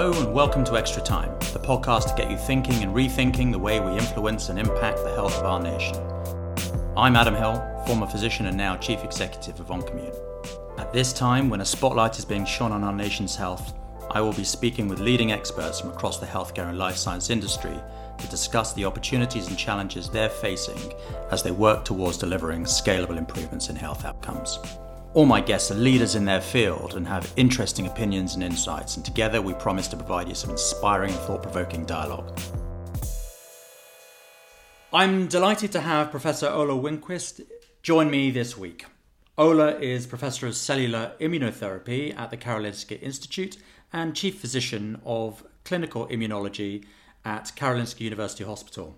Hello, and welcome to Extra Time, the podcast to get you thinking and rethinking the way we influence and impact the health of our nation. I'm Adam Hill, former physician and now Chief Executive of Oncimmune. At this time, when a spotlight is being shone on our nation's health, I will be speaking with leading experts from across the healthcare and life science industry to discuss the opportunities and challenges they're facing as they work towards delivering scalable improvements in health outcomes. All my guests are leaders in their field and have interesting opinions and insights, and together we promise to provide you some inspiring and thought provoking dialogue. I'm delighted to have Professor Ola Winqvist join me this week. Ola is Professor of Cellular Immunotherapy at the Karolinska Institute and Chief Physician of Clinical Immunology at Karolinska University Hospital.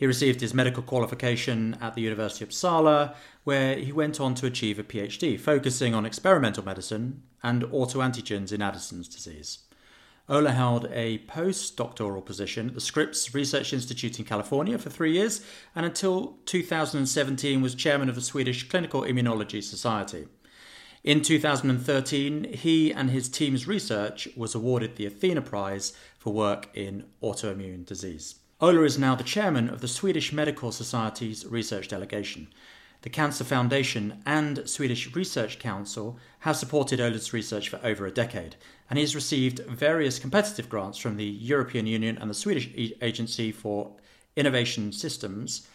He received his medical qualification at the University of Uppsala, where he went on to achieve a PhD, focusing on experimental medicine and autoantigens in Addison's disease. Ola held a postdoctoral position at the Scripps Research Institute in California for three years, and until 2017 was chairman of the Swedish Clinical Immunology Society. In 2013, he and his team's research was awarded the Athena Prize for work in autoimmune disease. Ola is now the chairman of the Swedish Medical Society's research delegation. The Cancer Foundation and Swedish Research Council have supported Ola's research for over a decade, and he has received various competitive grants from the European Union and the Swedish Agency for Innovation Systems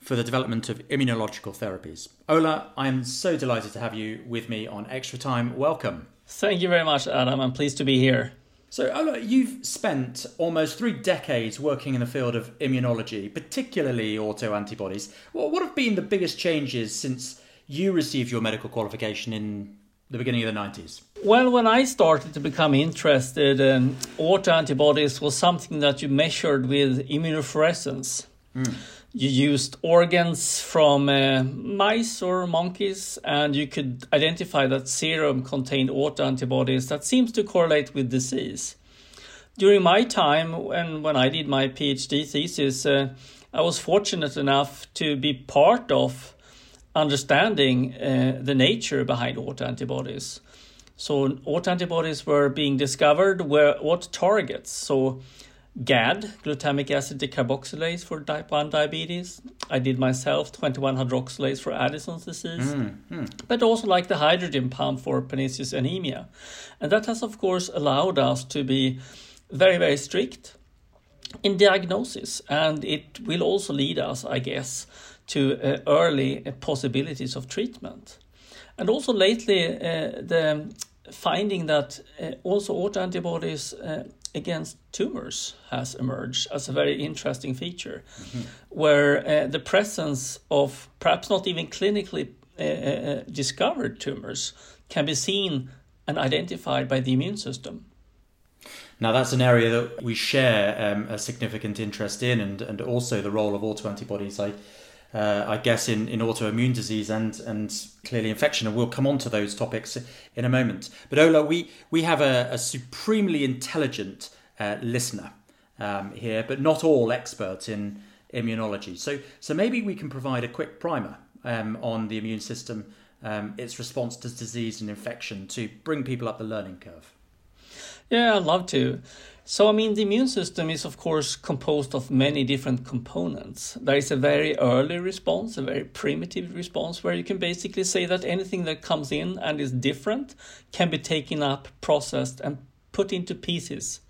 for the development of immunological therapies. Ola, I am so delighted to have you with me on Extra Time. Welcome. Thank you very much, Adam. I'm pleased to be here. So, Ola, you've spent almost three decades working in the field of immunology, particularly autoantibodies. Well, what have been the biggest changes since you received your medical qualification in the beginning of the 90s? Well, when I started to become interested, um, autoantibodies was something that you measured with immunofluorescence. Mm you used organs from uh, mice or monkeys, and you could identify that serum contained autoantibodies that seems to correlate with disease. During my time, when, when I did my PhD thesis, uh, I was fortunate enough to be part of understanding uh, the nature behind autoantibodies. So autoantibodies were being discovered where what targets. So GAD, glutamic acid decarboxylase for type 1 diabetes. I did myself 21 hydroxylase for Addison's disease, mm, mm. but also like the hydrogen pump for pernicious anemia. And that has, of course, allowed us to be very, very strict in diagnosis. And it will also lead us, I guess, to uh, early uh, possibilities of treatment. And also lately, uh, the finding that uh, also autoantibodies uh, against tumors has emerged as a very interesting feature, mm-hmm. where uh, the presence of perhaps not even clinically uh, uh, discovered tumors can be seen and identified by the immune system. Now, that's an area that we share um, a significant interest in, and, and also the role of autoantibodies. I, uh, I guess in, in autoimmune disease and and clearly infection, and we'll come on to those topics in a moment. But Ola, we we have a, a supremely intelligent uh, listener um, here, but not all experts in immunology. So so maybe we can provide a quick primer um, on the immune system, um, its response to disease and infection, to bring people up the learning curve. Yeah, I'd love to. So, I mean, the immune system is, of course, composed of many different components. There is a very early response, a very primitive response, where you can basically say that anything that comes in and is different can be taken up, processed, and put into pieces.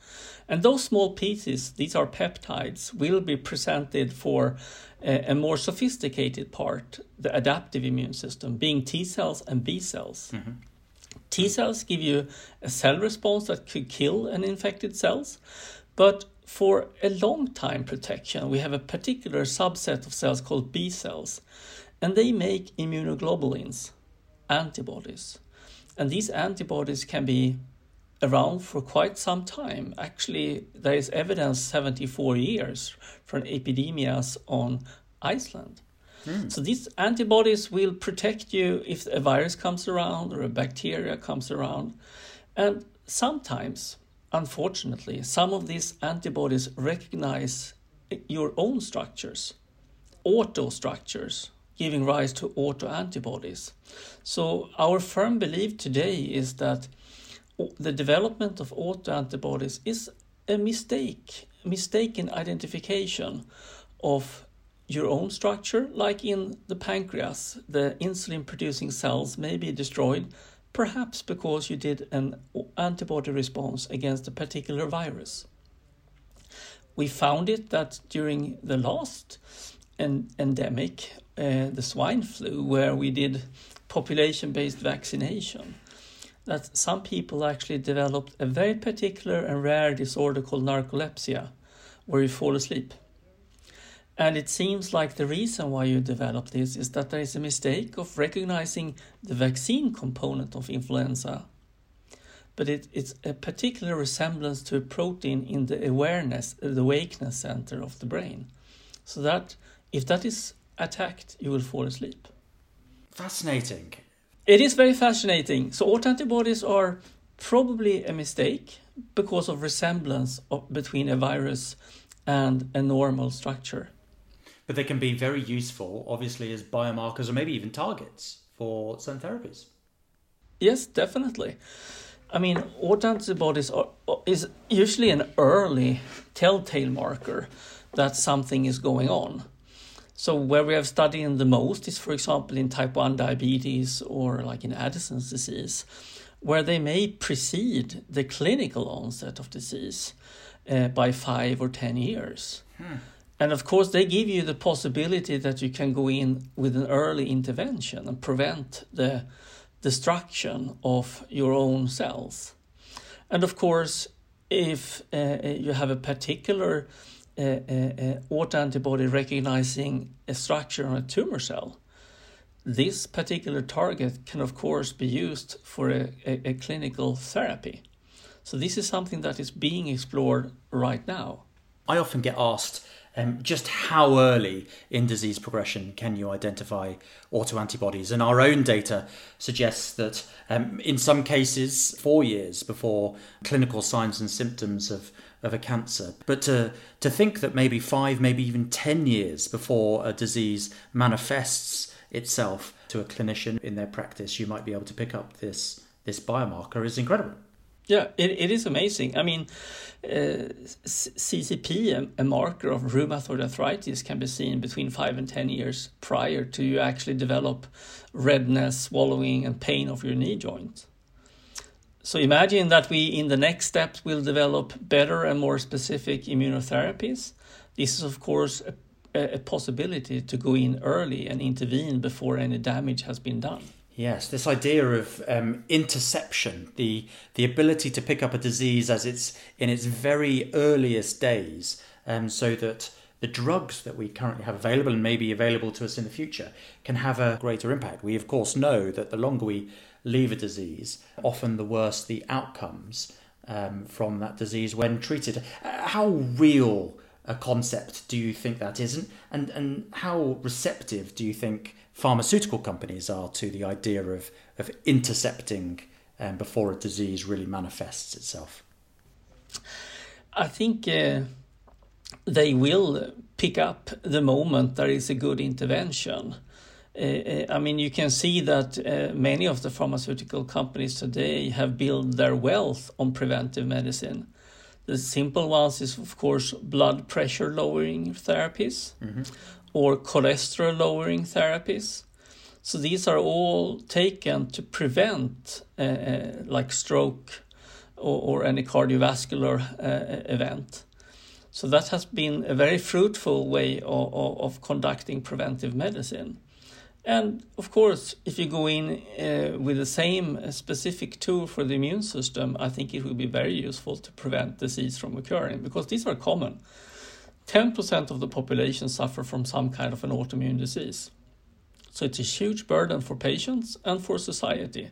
And those small pieces, these are peptides, will be presented for a, a more sophisticated part, the adaptive immune system, being T cells and B cells. Mm-hmm. T cells give you a cell response that could kill an infected cells, but for a long time protection, we have a particular subset of cells called B cells, and they make immunoglobulins, antibodies. And these antibodies can be around for quite some time. Actually, there is evidence 74 years from epidemias on Iceland. Mm. So these antibodies will protect you if a virus comes around or a bacteria comes around. And sometimes, unfortunately, some of these antibodies recognize your own structures, auto structures, giving rise to autoantibodies. So our firm belief today is that the development of autoantibodies is a mistake, mistaken identification of your own structure, like in the pancreas, the insulin producing cells may be destroyed, perhaps because you did an antibody response against a particular virus. We found it that during the last en- endemic, uh, the swine flu, where we did population based vaccination, that some people actually developed a very particular and rare disorder called narcolepsy, where you fall asleep. And it seems like the reason why you develop this is that there is a mistake of recognizing the vaccine component of influenza. But it, it's a particular resemblance to a protein in the awareness, the awakeness center of the brain. So that if that is attacked, you will fall asleep. Fascinating. It is very fascinating. So autoantibodies are probably a mistake because of resemblance of, between a virus and a normal structure but they can be very useful, obviously, as biomarkers or maybe even targets for certain therapies. Yes, definitely. I mean, autoantibodies are, is usually an early telltale marker that something is going on. So, where we have studied the most is, for example, in type 1 diabetes or like in Addison's disease, where they may precede the clinical onset of disease uh, by five or 10 years. Hmm. And of course, they give you the possibility that you can go in with an early intervention and prevent the destruction of your own cells. And of course, if uh, you have a particular uh, uh, uh autoantibody recognizing a structure on a tumor cell, this particular target can, of course, be used for a, a, a clinical therapy. So, this is something that is being explored right now. I often get asked um, just how early in disease progression can you identify autoantibodies? And our own data suggests that um, in some cases, four years before clinical signs and symptoms of, of a cancer. But to, to think that maybe five, maybe even 10 years before a disease manifests itself to a clinician in their practice, you might be able to pick up this, this biomarker is incredible. Yeah, it, it is amazing. I mean, uh, CCP, a, marker of rheumatoid arthritis, can be seen between five and 10 years prior to you actually develop redness, swallowing, and pain of your knee joint. So imagine that we, in the next step, will develop better and more specific immunotherapies. This is, of course, a, a possibility to go in early and intervene before any damage has been done. Yes, this idea of um, interception, the the ability to pick up a disease as it's in its very earliest days, um, so that the drugs that we currently have available and may be available to us in the future can have a greater impact. We of course know that the longer we leave a disease, often the worse the outcomes um, from that disease when treated. Uh, how real a concept do you think that is, and, and and how receptive do you think pharmaceutical companies are to the idea of, of intercepting um, before a disease really manifests itself? I think uh, they will pick up the moment there is a good intervention. Uh, uh, I mean, you can see that uh, many of the pharmaceutical companies today have built their wealth on preventive medicine. The simple ones is, of course, blood pressure lowering therapies. Mm-hmm or cholesterol lowering therapies. So these are all taken to prevent uh, uh, like stroke or, or any cardiovascular uh, event. So that has been a very fruitful way of, of, of, conducting preventive medicine. And of course, if you go in uh, with the same specific tool for the immune system, I think it will be very useful to prevent disease from occurring because these are common. 10% of the population suffer from some kind of an autoimmune disease. So it's a huge burden for patients and for society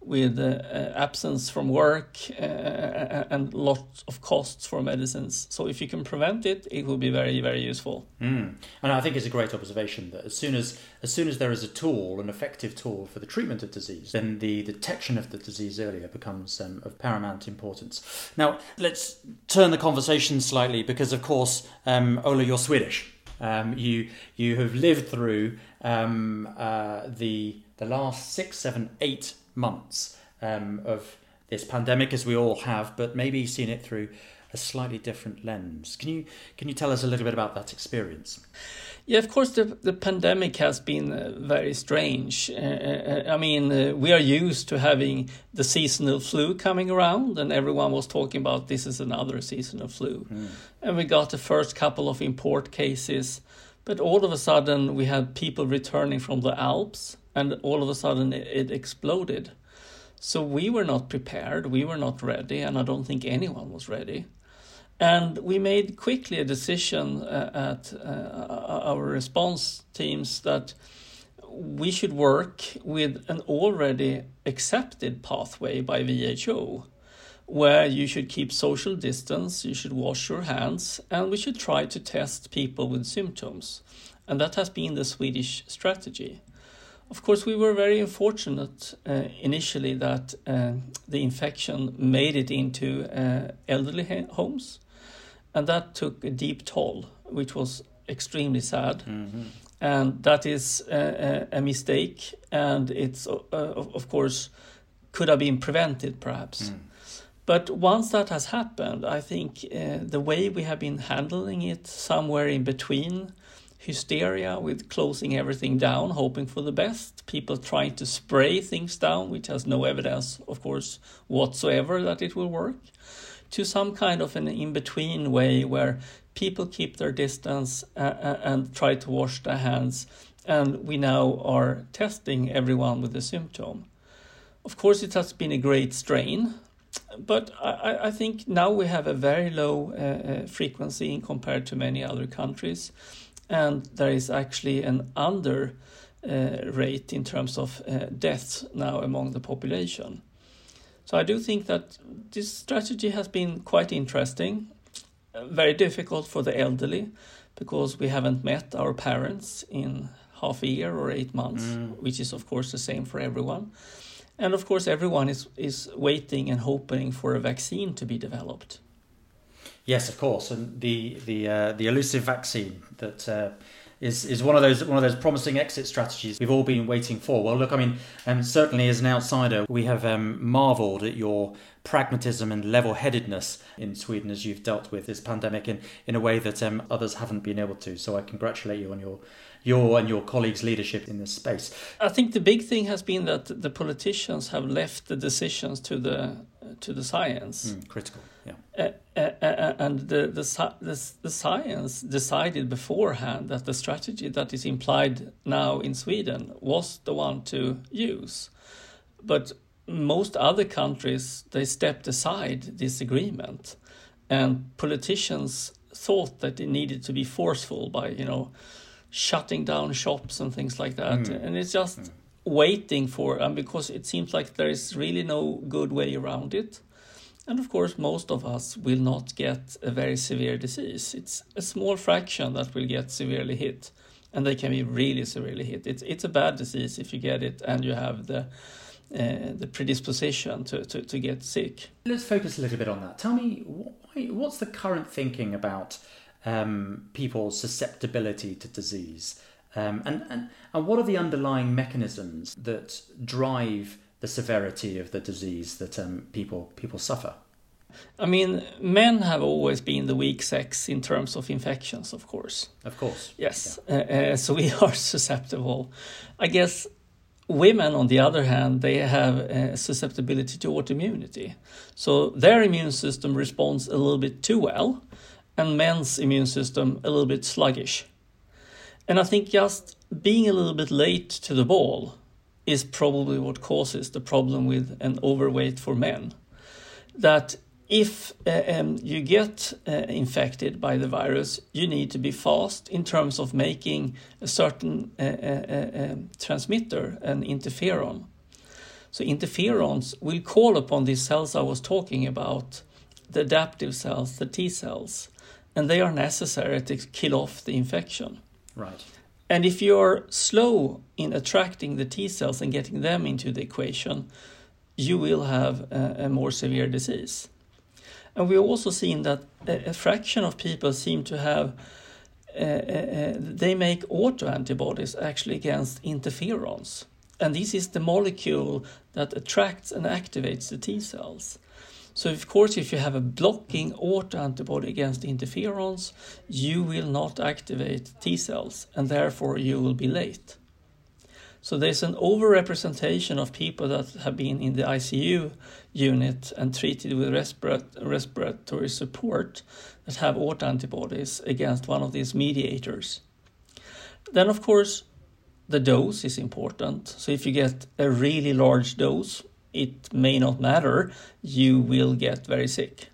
with uh, uh, absence from work uh, and lots of costs for medicines. So if you can prevent it, it will be very very useful. Mm. And I think it's a great observation that as soon as as soon as there is a tool, an effective tool for the treatment of disease, then the detection of the disease earlier becomes um, of paramount importance. Now let's turn the conversation slightly because of course, um, Ola, you're Swedish. Um, you you have lived through um, uh, the the last six, seven, eight months um, of this pandemic as we all have, but maybe seen it through a slightly different lens. Can you can you tell us a little bit about that experience? Yeah, of course, the, the pandemic has been uh, very strange. Uh, uh, I mean, uh, we are used to having the seasonal flu coming around, and everyone was talking about this is another seasonal flu. Mm. And we got the first couple of import cases, but all of a sudden we had people returning from the Alps, and all of a sudden it, it exploded. So we were not prepared, we were not ready, and I don't think anyone was ready. And we made quickly a decision uh, at uh, our response teams that we should work with an already accepted pathway by WHO, where you should keep social distance, you should wash your hands, and we should try to test people with symptoms. And that has been the Swedish strategy. Of course, we were very unfortunate uh, initially that uh, the infection made it into uh, elderly homes and that took a deep toll, which was extremely sad. Mm-hmm. And that is a, a, mistake, and it's uh, of course could have been prevented, perhaps. Mm. But once that has happened, I think uh, the way we have been handling it, somewhere in between hysteria with closing everything down, hoping for the best, people trying to spray things down, which has no evidence, of course, whatsoever that it will work, to some kind of an in between way where people keep their distance uh, uh, and try to wash their hands. And we now are testing everyone with the symptom. Of course, it has been a great strain, but I, I think now we have a very low uh, uh frequency compared to many other countries, and there is actually an under uh, rate in terms of uh, deaths now among the population. So I do think that this strategy has been quite interesting, very difficult for the elderly because we haven't met our parents in half a year or eight months, mm. which is of course the same for everyone. And of course, everyone is, is waiting and hoping for a vaccine to be developed. Yes, of course, and the the uh, the elusive vaccine that uh, is is one of those one of those promising exit strategies we've all been waiting for. Well, look, I mean, um, certainly as an outsider, we have um, marvelled at your pragmatism and level-headedness in Sweden as you've dealt with this pandemic in in a way that um, others haven't been able to. So I congratulate you on your your and your colleagues' leadership in this space. I think the big thing has been that the politicians have left the decisions to the to the science. Mm, critical, yeah. Uh, uh, uh, uh, and the, the, the, the science decided beforehand that the strategy that is implied now in Sweden was the one to use. But most other countries, they stepped aside this agreement. And politicians thought that it needed to be forceful by, you know, shutting down shops and things like that. Mm. And it's just mm. waiting for, and because it seems like there is really no good way around it. And of course, most of us will not get a very severe disease. It's a small fraction that will get severely hit, and they can be really severely hit. It's it's a bad disease if you get it and you have the uh, the predisposition to, to, to get sick. Let's focus a little bit on that. Tell me, why, what's the current thinking about um, people's susceptibility to disease? Um, and, and, and what are the underlying mechanisms that drive the severity of the disease that um, people, people suffer? I mean, men have always been the weak sex in terms of infections, of course. Of course. Yes. Yeah. Uh, uh, so we are susceptible. I guess women, on the other hand, they have a susceptibility to autoimmunity. So their immune system responds a little bit too well and men's immune system a little bit sluggish. And I think just being a little bit late to the ball is probably what causes the problem with an overweight for men. That if uh, um, you get uh, infected by the virus, you need to be fast in terms of making a certain uh, uh, uh um, transmitter, an interferon. So interferons will call upon these cells I was talking about, the adaptive cells, the T cells, and they are necessary to kill off the infection. Right. And if you're slow in attracting the T cells and getting them into the equation, you will have a, a more severe disease. And we've also seen that a, a fraction of people seem to have, uh, uh, uh they make autoantibodies actually against interferons. and this is the molecule that attracts and activates the T cells. So, of course, if you have a blocking autoantibody against interferons, you will not activate T cells, and therefore you will be late. So, there's an overrepresentation of people that have been in the ICU unit and treated with respiratory support that have autoantibodies against one of these mediators. Then, of course, the dose is important. So, if you get a really large dose, it may not matter, you will get very sick.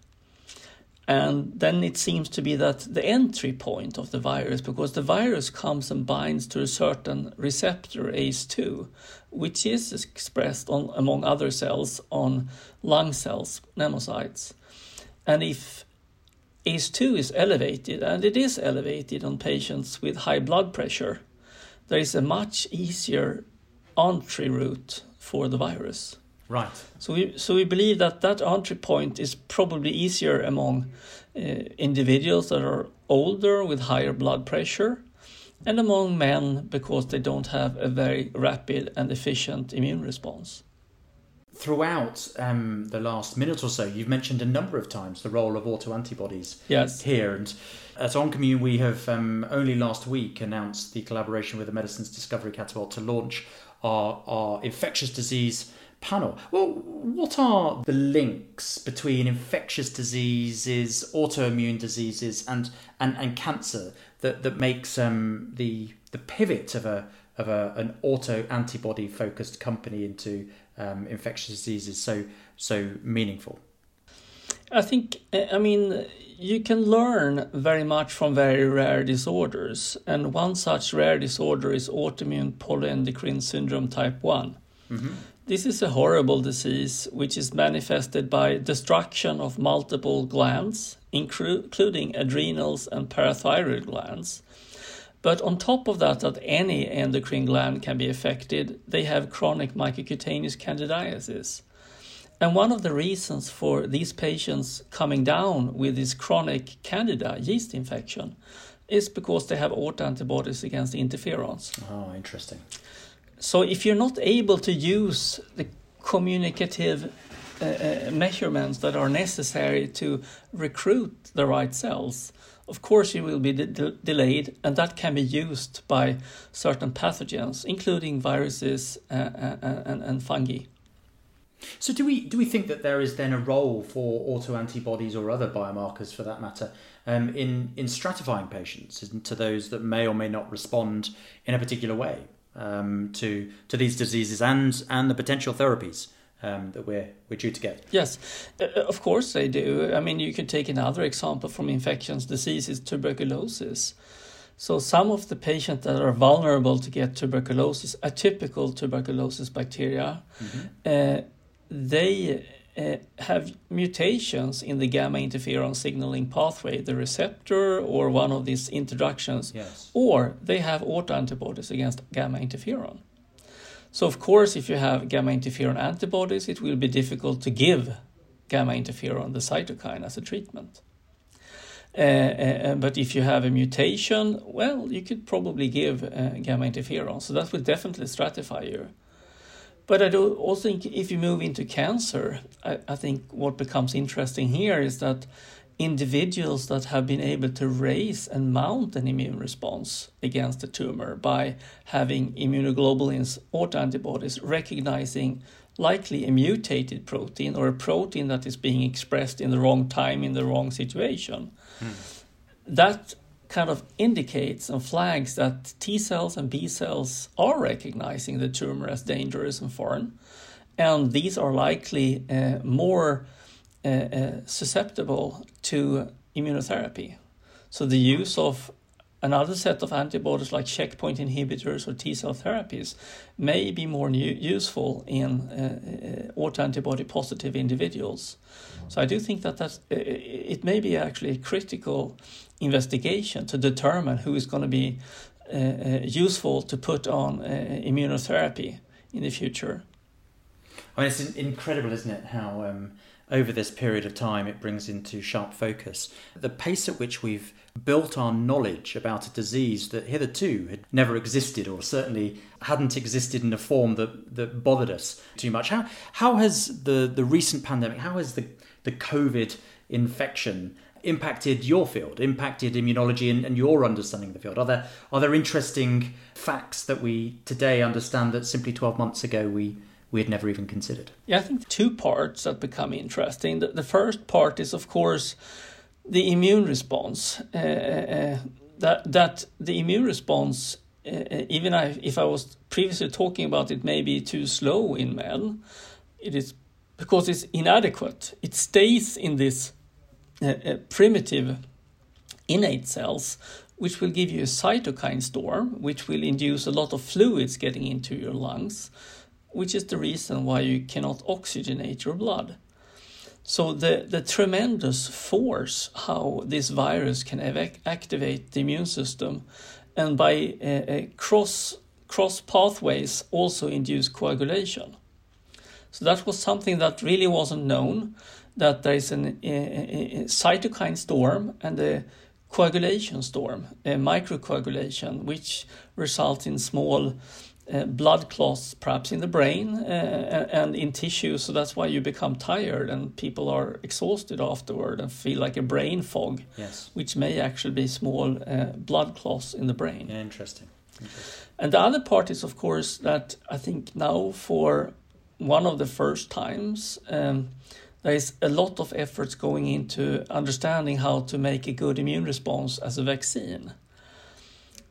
And then it seems to be that the entry point of the virus, because the virus comes and binds to a certain receptor, ACE2, which is expressed on, among other cells, on lung cells, pneumocytes. And if ACE2 is elevated, and it is elevated on patients with high blood pressure, there is a much easier entry route for the virus. Right. So we so we believe that that entry point is probably easier among uh, individuals that are older with higher blood pressure, and among men because they don't have a very rapid and efficient immune response. Throughout um, the last minute or so, you've mentioned a number of times the role of autoantibodies yes. here. And at Oncimmune, we have um, only last week announced the collaboration with the Medicines Discovery Catapult to launch our, our infectious disease panel. Well, what are the links between infectious diseases, autoimmune diseases, and and, and cancer that that makes um, the the pivot of a of a, an auto antibody focused company into um, infectious diseases so so meaningful? I think I mean you can learn very much from very rare disorders, and one such rare disorder is autoimmune polyendocrine syndrome type one. Mm-hmm. This is a horrible disease which is manifested by destruction of multiple glands, including adrenals and parathyroid glands. But on top of that, that any endocrine gland can be affected, they have chronic mucocutaneous candidiasis. And one of the reasons for these patients coming down with this chronic candida yeast infection is because they have autoantibodies against interferons. Oh, interesting. So if you're not able to use the communicative uh, uh, measurements that are necessary to recruit the right cells, of course you will be de- delayed, and that can be used by certain pathogens, including viruses uh, uh, uh, and, and fungi. So do we do we think that there is then a role for autoantibodies or other biomarkers for that matter um, in in stratifying patients into those that may or may not respond in a particular way? Um, to to these diseases and and the potential therapies um, that we're we're due to get. Yes, uh, of course they do. I mean, you could take another example from infections diseases, tuberculosis. So some of the patients that are vulnerable to get tuberculosis, atypical tuberculosis bacteria, mm-hmm. uh, they uh, have mutations in the gamma interferon signaling pathway, the receptor or one of these introductions, yes. or they have autoantibodies against gamma interferon. So, of course, if you have gamma interferon antibodies, it will be difficult to give gamma interferon, the cytokine, as a treatment. Uh, uh, but if you have a mutation, well, you could probably give uh, gamma interferon. So that will definitely stratify you. But I do also think if you move into cancer, I, I think what becomes interesting here is that individuals that have been able to raise and mount an immune response against the tumor by having immunoglobulins autoantibodies recognizing likely a mutated protein or a protein that is being expressed in the wrong time in the wrong situation. Hmm. That kind of indicates and flags that T cells and B cells are recognizing the tumor as dangerous and foreign. And these are likely uh, more uh, uh, susceptible to immunotherapy. So the use of another set of antibodies like checkpoint inhibitors or T cell therapies may be more new, useful in uh, uh, autoantibody positive individuals. So I do think that that uh, it may be actually a critical investigation to determine who is going to be uh, uh, useful to put on uh, immunotherapy in the future. I mean, it's incredible, isn't it? How um, over this period of time it brings into sharp focus the pace at which we've built our knowledge about a disease that hitherto had never existed or certainly hadn't existed in a form that, that bothered us too much. How, how has the, the recent pandemic, how has the, the COVID infection impacted your field, impacted immunology and, and, your understanding of the field? Are there are there interesting facts that we today understand that simply twelve months ago we we had never even considered? Yeah, I think two parts that become interesting. The, the first part is, of course, the immune response. Uh, uh, that that the immune response, uh, uh even if I was previously talking about it, may be too slow in men. It is because it's inadequate. It stays in this uh, uh, primitive innate cells, which will give you a cytokine storm, which will induce a lot of fluids getting into your lungs, which is the reason why you cannot oxygenate your blood. So the, the tremendous force how this virus can evac- activate the immune system and by uh, uh, cross cross pathways also induce coagulation. So that was something that really wasn't known that there is a, a, cytokine storm and a coagulation storm, a microcoagulation, which results in small uh, blood clots, perhaps in the brain uh, and in tissue. So that's why you become tired and people are exhausted afterward and feel like a brain fog, yes. which may actually be small uh, blood clots in the brain. Yeah, interesting. interesting. And the other part is, of course, that I think now for one of the first times. Um, there is a lot of efforts going into understanding how to make a good immune response as a vaccine.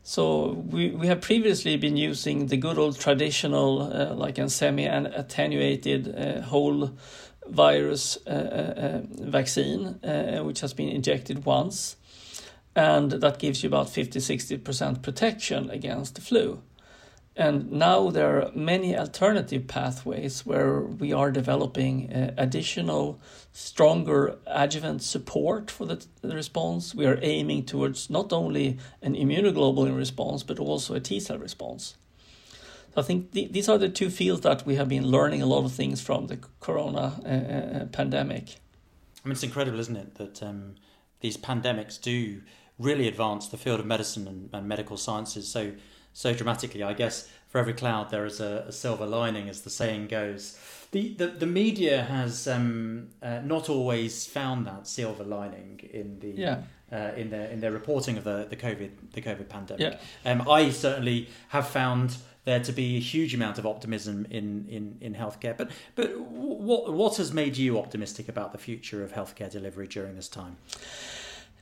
So we, we have previously been using the good old traditional, uh, like a semi-attenuated uh, whole virus uh, uh, uh vaccine, uh, which has been injected once, and that gives you about 50-60% protection against the flu. And now there are many alternative pathways where we are developing uh, additional, stronger adjuvant support for the, the, response. We are aiming towards not only an immunoglobulin response, but also a T cell response. So I think the, these are the two fields that we have been learning a lot of things from the corona uh, uh, pandemic. I mean, it's incredible, isn't it, that um, these pandemics do really advance the field of medicine and, and medical sciences. So so dramatically. I guess for every cloud there is a, a silver lining, as the saying goes. The the, the media has um, uh, not always found that silver lining in the yeah. uh, in their in their reporting of the, the COVID the COVID pandemic. Yeah. Um, I certainly have found there to be a huge amount of optimism in, in, in healthcare. But but what what has made you optimistic about the future of healthcare delivery during this time?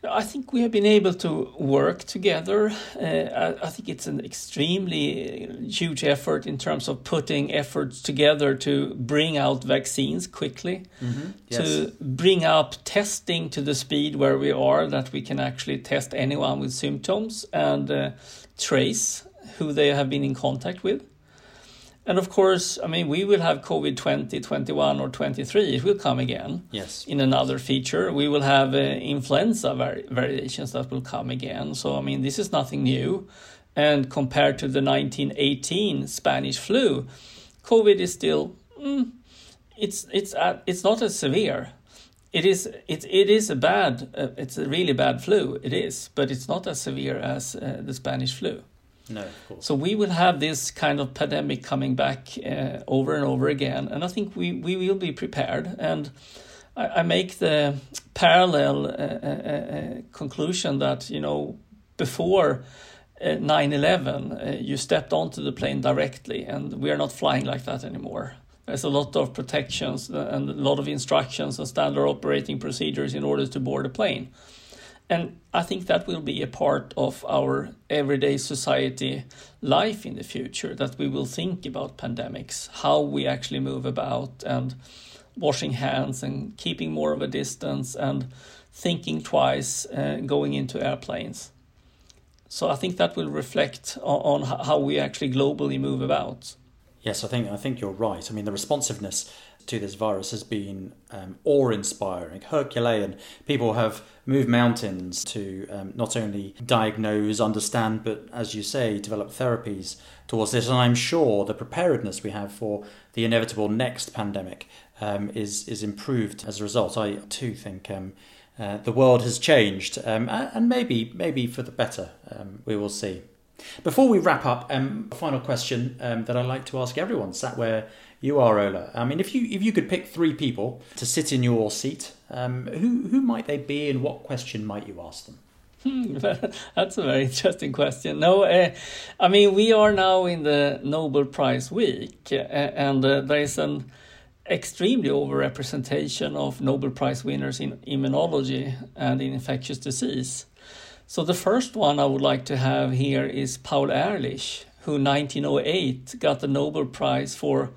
I think we have been able to work together. Uh, I, think it's an extremely huge effort in terms of putting efforts together to bring out vaccines quickly, mm-hmm. yes. to bring up testing to the speed where we are, that we can actually test anyone with symptoms and uh, trace who they have been in contact with. And of course, I mean, we will have COVID 20, 21, or 23. It will come again. Yes. In another feature. We will have uh, influenza vari- variations that will come again. So, I mean, this is nothing new. And compared to the 1918 Spanish flu, COVID is still, mm, it's, it's, uh, it's not as severe. It is, it, it is a bad, uh, it's a really bad flu. It is, but it's not as severe as uh, the Spanish flu. No, of course. So we will have this kind of pandemic coming back uh, over and over again, and I think we, we will be prepared. And I, I make the parallel uh, uh, uh conclusion that you know before 9/11, uh, uh, you stepped onto the plane directly, and we are not flying like that anymore. There's a lot of protections and a lot of instructions and standard operating procedures in order to board a plane. And I think that will be a part of our everyday society life in the future that we will think about pandemics, how we actually move about, and washing hands and keeping more of a distance and thinking twice uh, going into airplanes. So I think that will reflect on, on how we actually globally move about. Yes, I think I think you're right. I mean, the responsiveness to this virus has been um, awe inspiring, Herculean. People have moved mountains to um, not only diagnose, understand, but as you say, develop therapies towards this. And I'm sure the preparedness we have for the inevitable next pandemic um, is, is improved as a result. I too think. Um, uh, the world has changed, um, and maybe maybe for the better. Um, we will see. Before we wrap up, um, a final question um, that I like to ask everyone sat where you are, Ola. I mean, if you if you could pick three people to sit in your seat, um, who who might they be, and what question might you ask them? Hmm, that's a very interesting question. No, uh, I mean we are now in the Nobel Prize week, uh, and uh, there is an extremely overrepresentation of Nobel Prize winners in immunology and in infectious disease. So the first one I would like to have here is Paul Ehrlich, who 1908 got the Nobel Prize for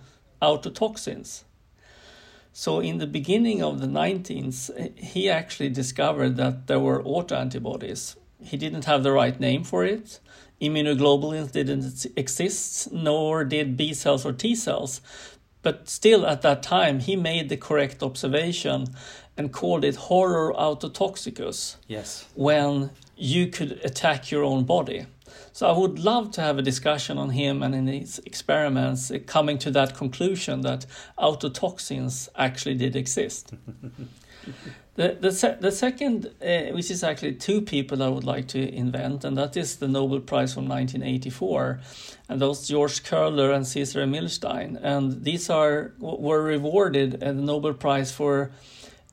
autotoxins. So in the beginning of the 19th, he actually discovered that there were autoantibodies. He didn't have the right name for it. Immunoglobulins didn't exist, nor did B cells or T cells. But still, at that time, he made the correct observation and called it horror autotoxicus. Yes. When you could attack your own body. So I would love to have a discussion on him and in his experiments uh, coming to that conclusion that autotoxins actually did exist. the the, se- the second, uh, which is actually two people I would like to invent, and that is the Nobel Prize from 1984, and those George Koehler and Cesar Milstein, and these are were rewarded uh, the Nobel Prize for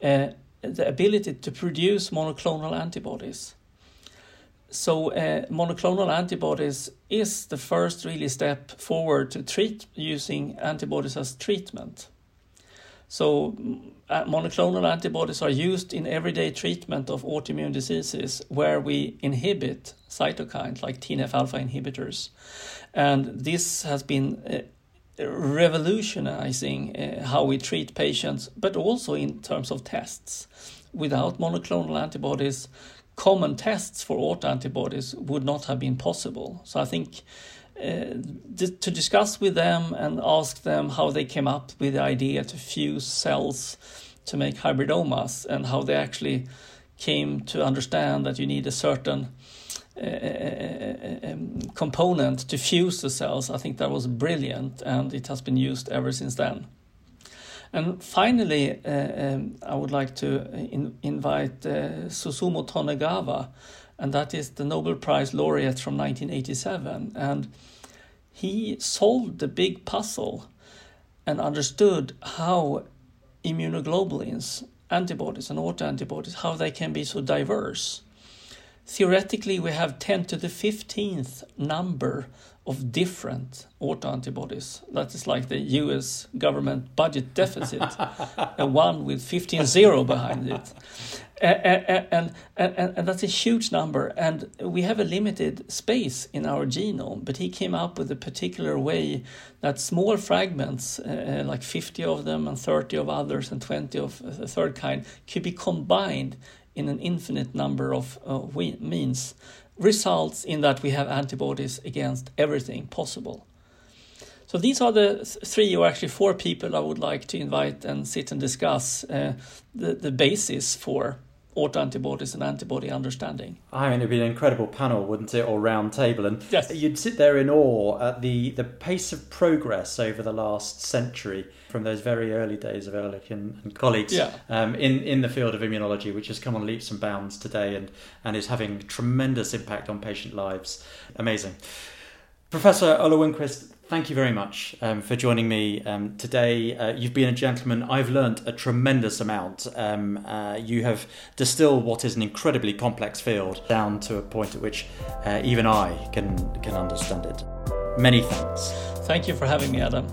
uh, the ability to produce monoclonal antibodies. So uh, monoclonal antibodies is the first really step forward to treat using antibodies as treatment. So uh, monoclonal antibodies are used in everyday treatment of autoimmune diseases where we inhibit cytokines like TNF alpha inhibitors. And this has been uh, revolutionizing uh, how we treat patients, but also in terms of tests. Without monoclonal antibodies, common tests for autoantibodies would not have been possible. So I think uh, to discuss with them and ask them how they came up with the idea to fuse cells to make hybridomas and how they actually came to understand that you need a certain uh, uh, uh um, component to fuse the cells. I think that was brilliant and it has been used ever since then. And finally, uh, um, I would like to in, invite uh, Susumu Tonegawa, and that is the Nobel Prize laureate from 1987. And he solved the big puzzle and understood how immunoglobulins, antibodies and autoantibodies, how they can be so diverse. Theoretically, we have 10 to the 15th number of different autoantibodies. That is like the US government budget deficit, a one with 15 zero behind it. And, and, and, and, that's a huge number. And we have a limited space in our genome, but he came up with a particular way that small fragments, uh, like 50 of them and 30 of others and 20 of the third kind, could be combined in an infinite number of uh, means results in that we have antibodies against everything possible. So these are the three or actually four people I would like to invite and sit and discuss uh, the, the basis for autoantibodies and antibody understanding. I mean, it'd be an incredible panel, wouldn't it, or round table? And yes. you'd sit there in awe at the, the pace of progress over the last century from those very early days of Ehrlich and, and colleagues yeah. um, in, in the field of immunology, which has come on leaps and bounds today and, and is having tremendous impact on patient lives. Amazing. Professor Ola Winqvist, thank you very much um, for joining me um, today. Uh, you've been a gentleman. I've learnt a tremendous amount. Um, uh, you have distilled what is an incredibly complex field down to a point at which uh, even I can can understand it. Many thanks. Thank you for having me, Adam.